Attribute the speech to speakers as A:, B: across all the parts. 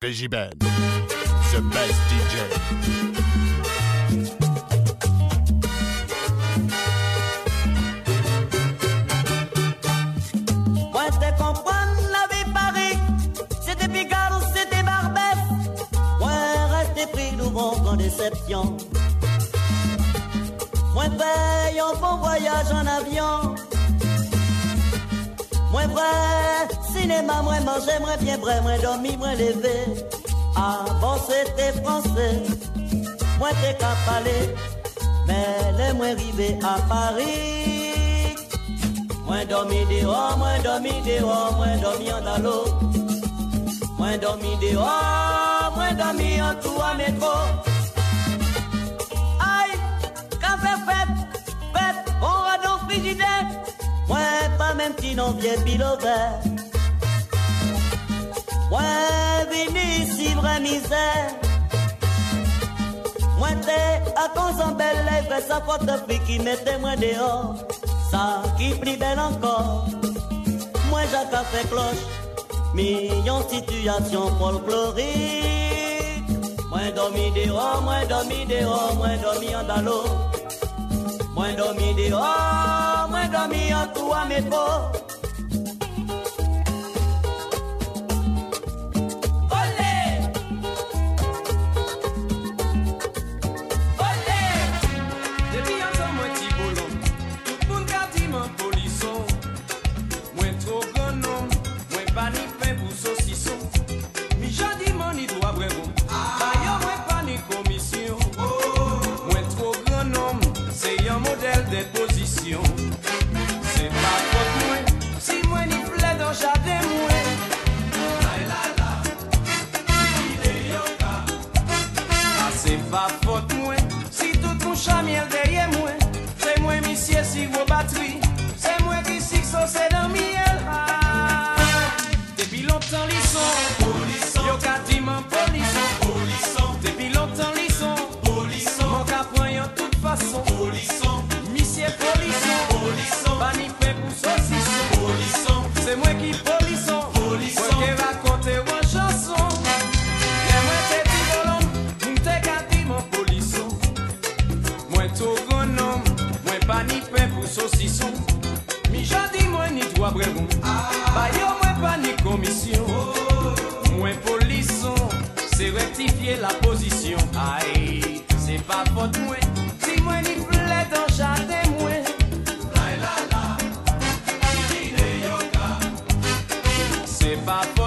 A: Regibel, the best DJ.
B: Moi te comprendre la vie Paris C'était Picard c'était Barbès. Moi resté pris nous en déception. Moi paye un bon voyage en avion. Moi vrai cinéma moi manger moi bien vrai moi dormi moi levé Avant c'était français Moi t'es qu'à parler Mais les moi arrivé à Paris Moins dormi dehors, moins dormi dehors, moins dormi en l'eau. Moins dormi dehors, moins dormi en tout à métro. Aïe, café fête, fête, on va dans frigidaire. Moins pas même si non vieux pilo Moins vini ici vraie misère. Moi t'es à cause en belle lèvre, sa faute de qui mettait moi dehors. Ça qui plus belle encore. Moi j'ai café cloche, million situation folklorique. Moi dormi dehors, moi dormi dehors, moi dormi en l'eau. Moi dormi dehors, moi dormi en tout à
C: Ah, pa ni pen pou sosison Mi jadi mwen ni dwa brevon. Bayo mwen pa ni komisyon. Mwen polison, se rectifiye la posisyon Ay, se pa fote mwen. Si mwen ni ple dan jade mwen. Se pa fote mwen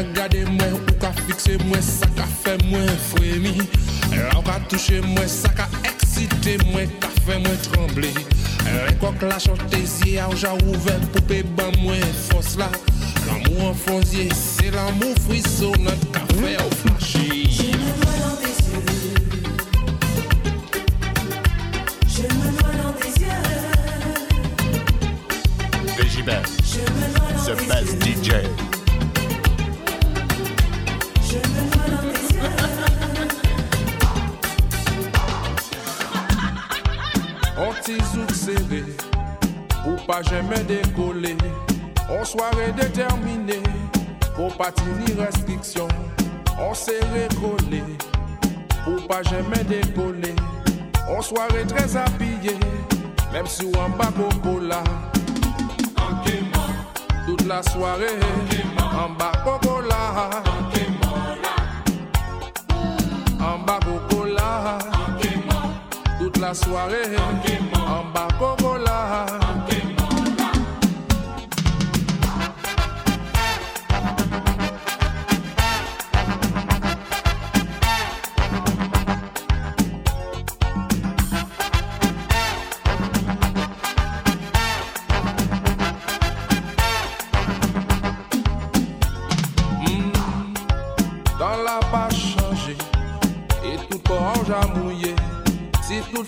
C: ka
D: gade mwen, ou ka fikse mwen, sa ka fe mwen fremi Lè ou ka touche mwen, sa ka eksite mwen, ka fe mwen tremble kok la chante ou ja ouven poupe ban mwen fos la L'amour en fonzier, c'est l'amour frissonnant, ka fe ou
E: Je me noie dans tes yeux. Je me noie dans tes yeux.
A: The best DJ.
D: On ti zouk serré, ou pas jamais décoller. On soirée déterminée, pour pas ni restriction. On serré collé, ou pas jamais décoller. On soirée très habillé, même si on bas cola. Toute la soirée, en bas cola. La soirée, en bas cola.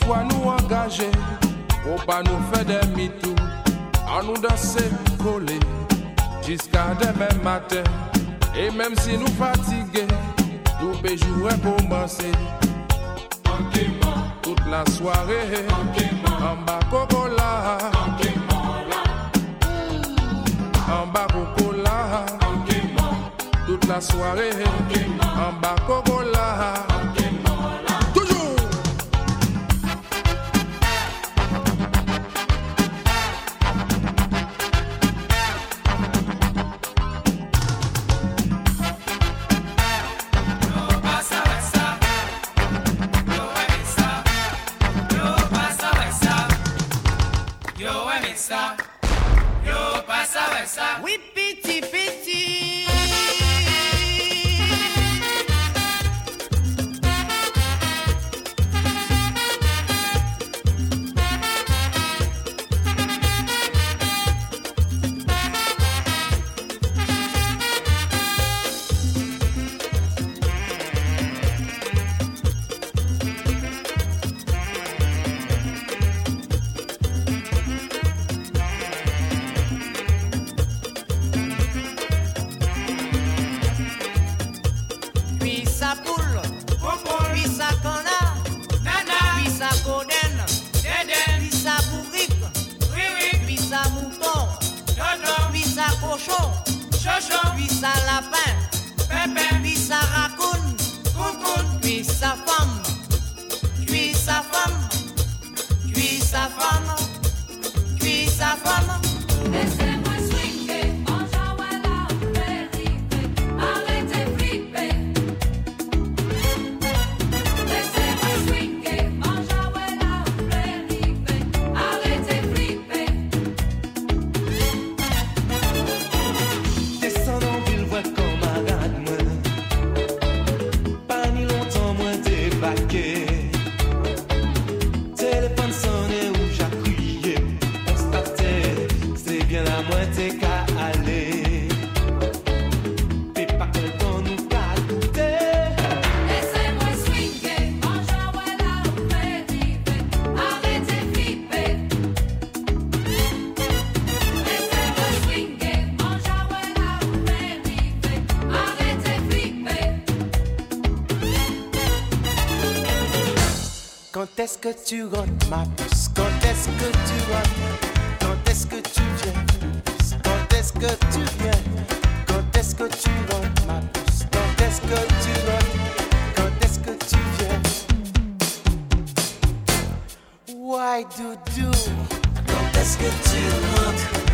D: fwa nou angaje Ou pa nou fe demi tou An nou danse kole Jiska demen maten E menm si nou fatige Nou bejouwe komanse Ankeman Tout la soare Ankeman Amba kokola Ankemola Amba kokola Ankeman Toute la
F: soare Ankeman Amba kokola femme, puis sa femme.
G: Tu rentres ma puce Quand est-ce que tu rentres Quand est-ce que tu viens Quand est-ce que tu viens Quand est-ce que tu rentres ma puce Quand est-ce que tu rentres Quand est-ce que tu viens Why do do? Quand est-ce que tu rentres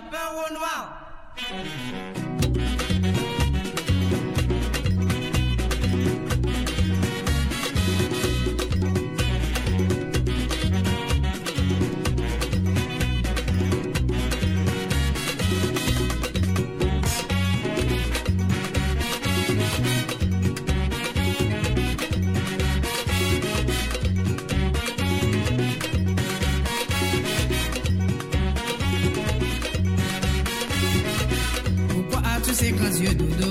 F: lapin au noir. yeux doudou.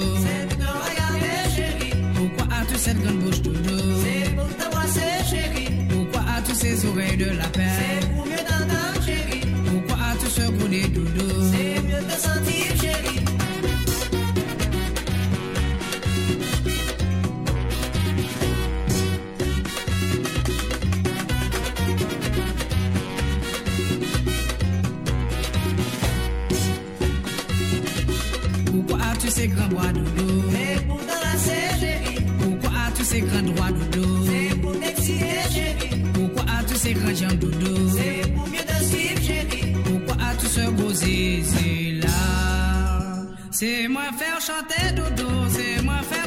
F: tous ces bois dodo C'est pour danser, chérie. Pourquoi à tous ces grands droits dodo? C'est pour m'exciter, chérie. Pourquoi à tous ces grands gens dodo? C'est pour mieux te suivre, chérie. Pourquoi à tous ce beau zizi là C'est moi faire chanter dodo, c'est moi faire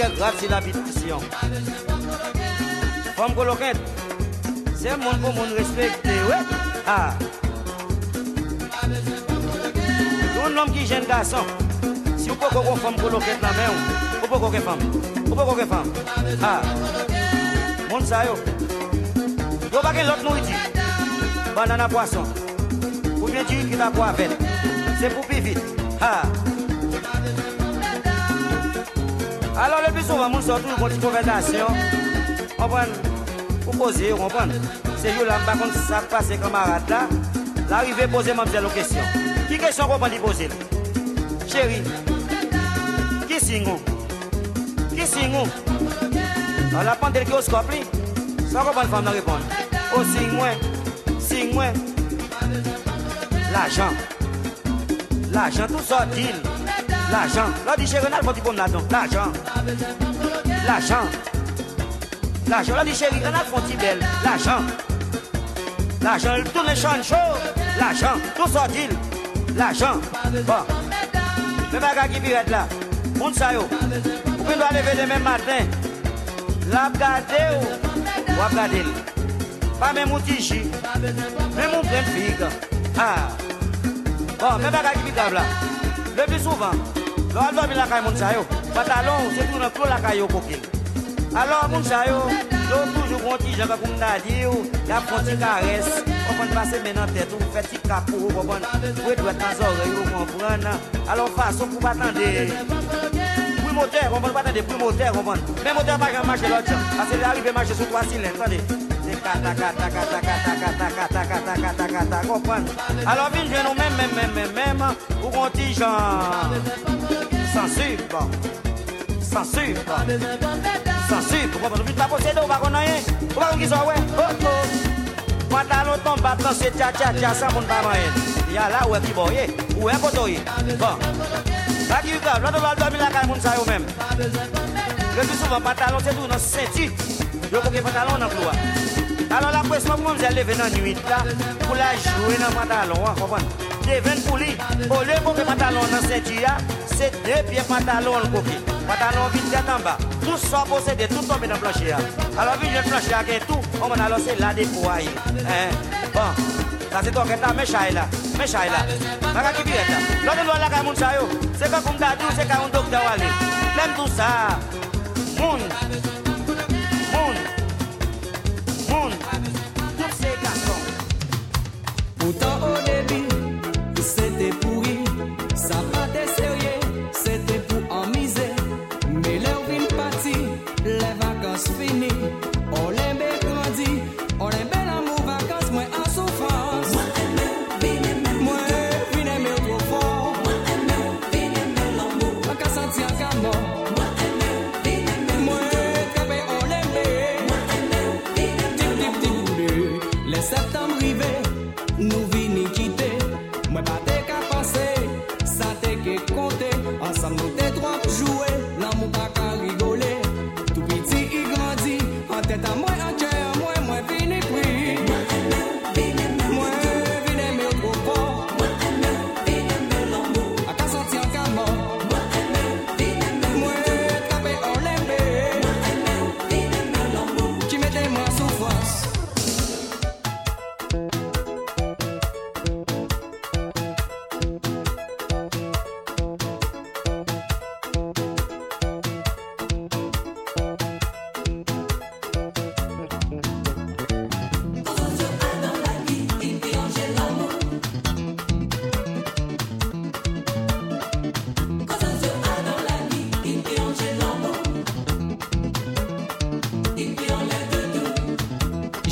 B: quelle grave c'est la. Femme coloquette, c'est mon pour mon respecté, eh ouais. Ah. Un qui jeune garçon, si vous
H: pouvez qu'on femme coloquette la main, vous pouvez qu'on femme, vous pouvez qu'on femme. Ah. Mon ça yo. Yo pas que l'autre nourriture. Banane à poisson. Ou bien tu qui la poivette. C'est pour plus vite. Ah. Alors le plus souvent, moun sort toujours une conversation. Comprendre? Pour poser, comprendre? C'est yo là, par contre, ça passe camarade là. L'arrivée poser mademoiselle une question. Qui question qu'on peut poser? Chérie, qui signe Qui signe On la prendre le kioscope, li. Sans qu'on femme de répondre. Oh, signe moi, signe moi. L'argent. L'argent, tout ça, deal. L'argent. Là, dit chérie, on a le là-dedans. L'argent. L'argent. L'argent, là, dit chérie, on a petit belle. L'argent. L'argent, tout le champ chaud. L'argent, tout deal. L'argent. Bon. Le bagage qui pirate là. Moun sa yo. Ou bien doit lever demain matin. La gade ou. Ou li. Pas même mon tichi. Même mon plein figue. Ah. Bon, même bagage qui là. Le plus souvent. Lò al dobi lakay moun sa yo, patalon se tou nan klo lakay yo kokin. Alò moun sa yo, lò toujou konti jan kakoum nan di yo, yap konti kares, konpon pase menan tèt ou, fè ti kakou, konpon vwe dwet nan zore yo, konpon nan, alò fason pou batande. Pou moter, konpon batande, pou moter, konpon. Men moter pa gen mache lò tjan, ase lè arrive mache sou 3 silen, tande. Kompwen, alo vin jen nou men men men men men Ou konti jan Sa sip Sa sip Sa sip Ou pa pou ta posede ou pa konayen Ou pa kon ki so we Oh oh. Pantalon ton batan se tcha tcha tcha San moun pa mayen Ya la ou e ki boye Ou e koto ye Bon. La ki yu gav La do val do mi la kay moun sa yo men Le pi souvan pantalon se tou nan senti Yo pou ke pantalon nan ploua Alors la presman pou mwen zè leve nan nuit la Pou la jwè nan pantalon Kompon se ven pou li O le pou ke patalon nan se diya Se de pie patalon koki Patalon vin tete an ba Tout sa posede, tout tombe nan planche ya Alo vi jen planche ya gen tou O man alo se la depo a yi Bon, sa se to gen ta me chay la Me chay la Maka ki biret la Lote lwa la ka moun chayo Se ka koum da diw, se ka un dokta wale Lem tout sa Moun. Moun. Moun. Tout se gason
I: Poutan o debi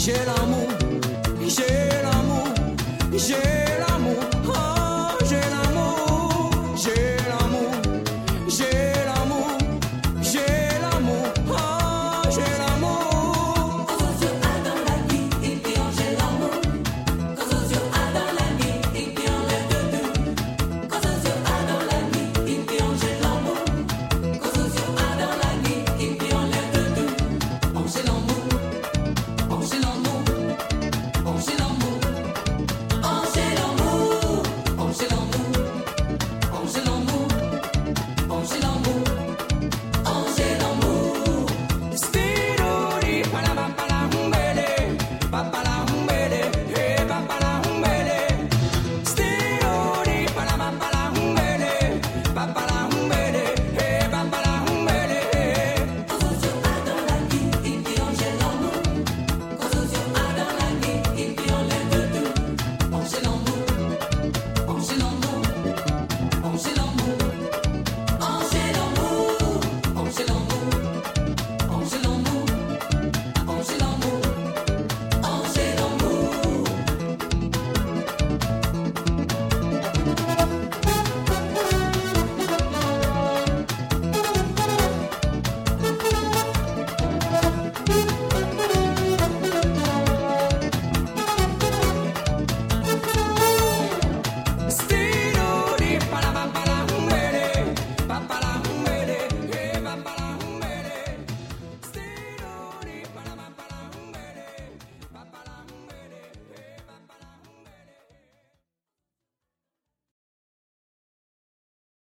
I: ciela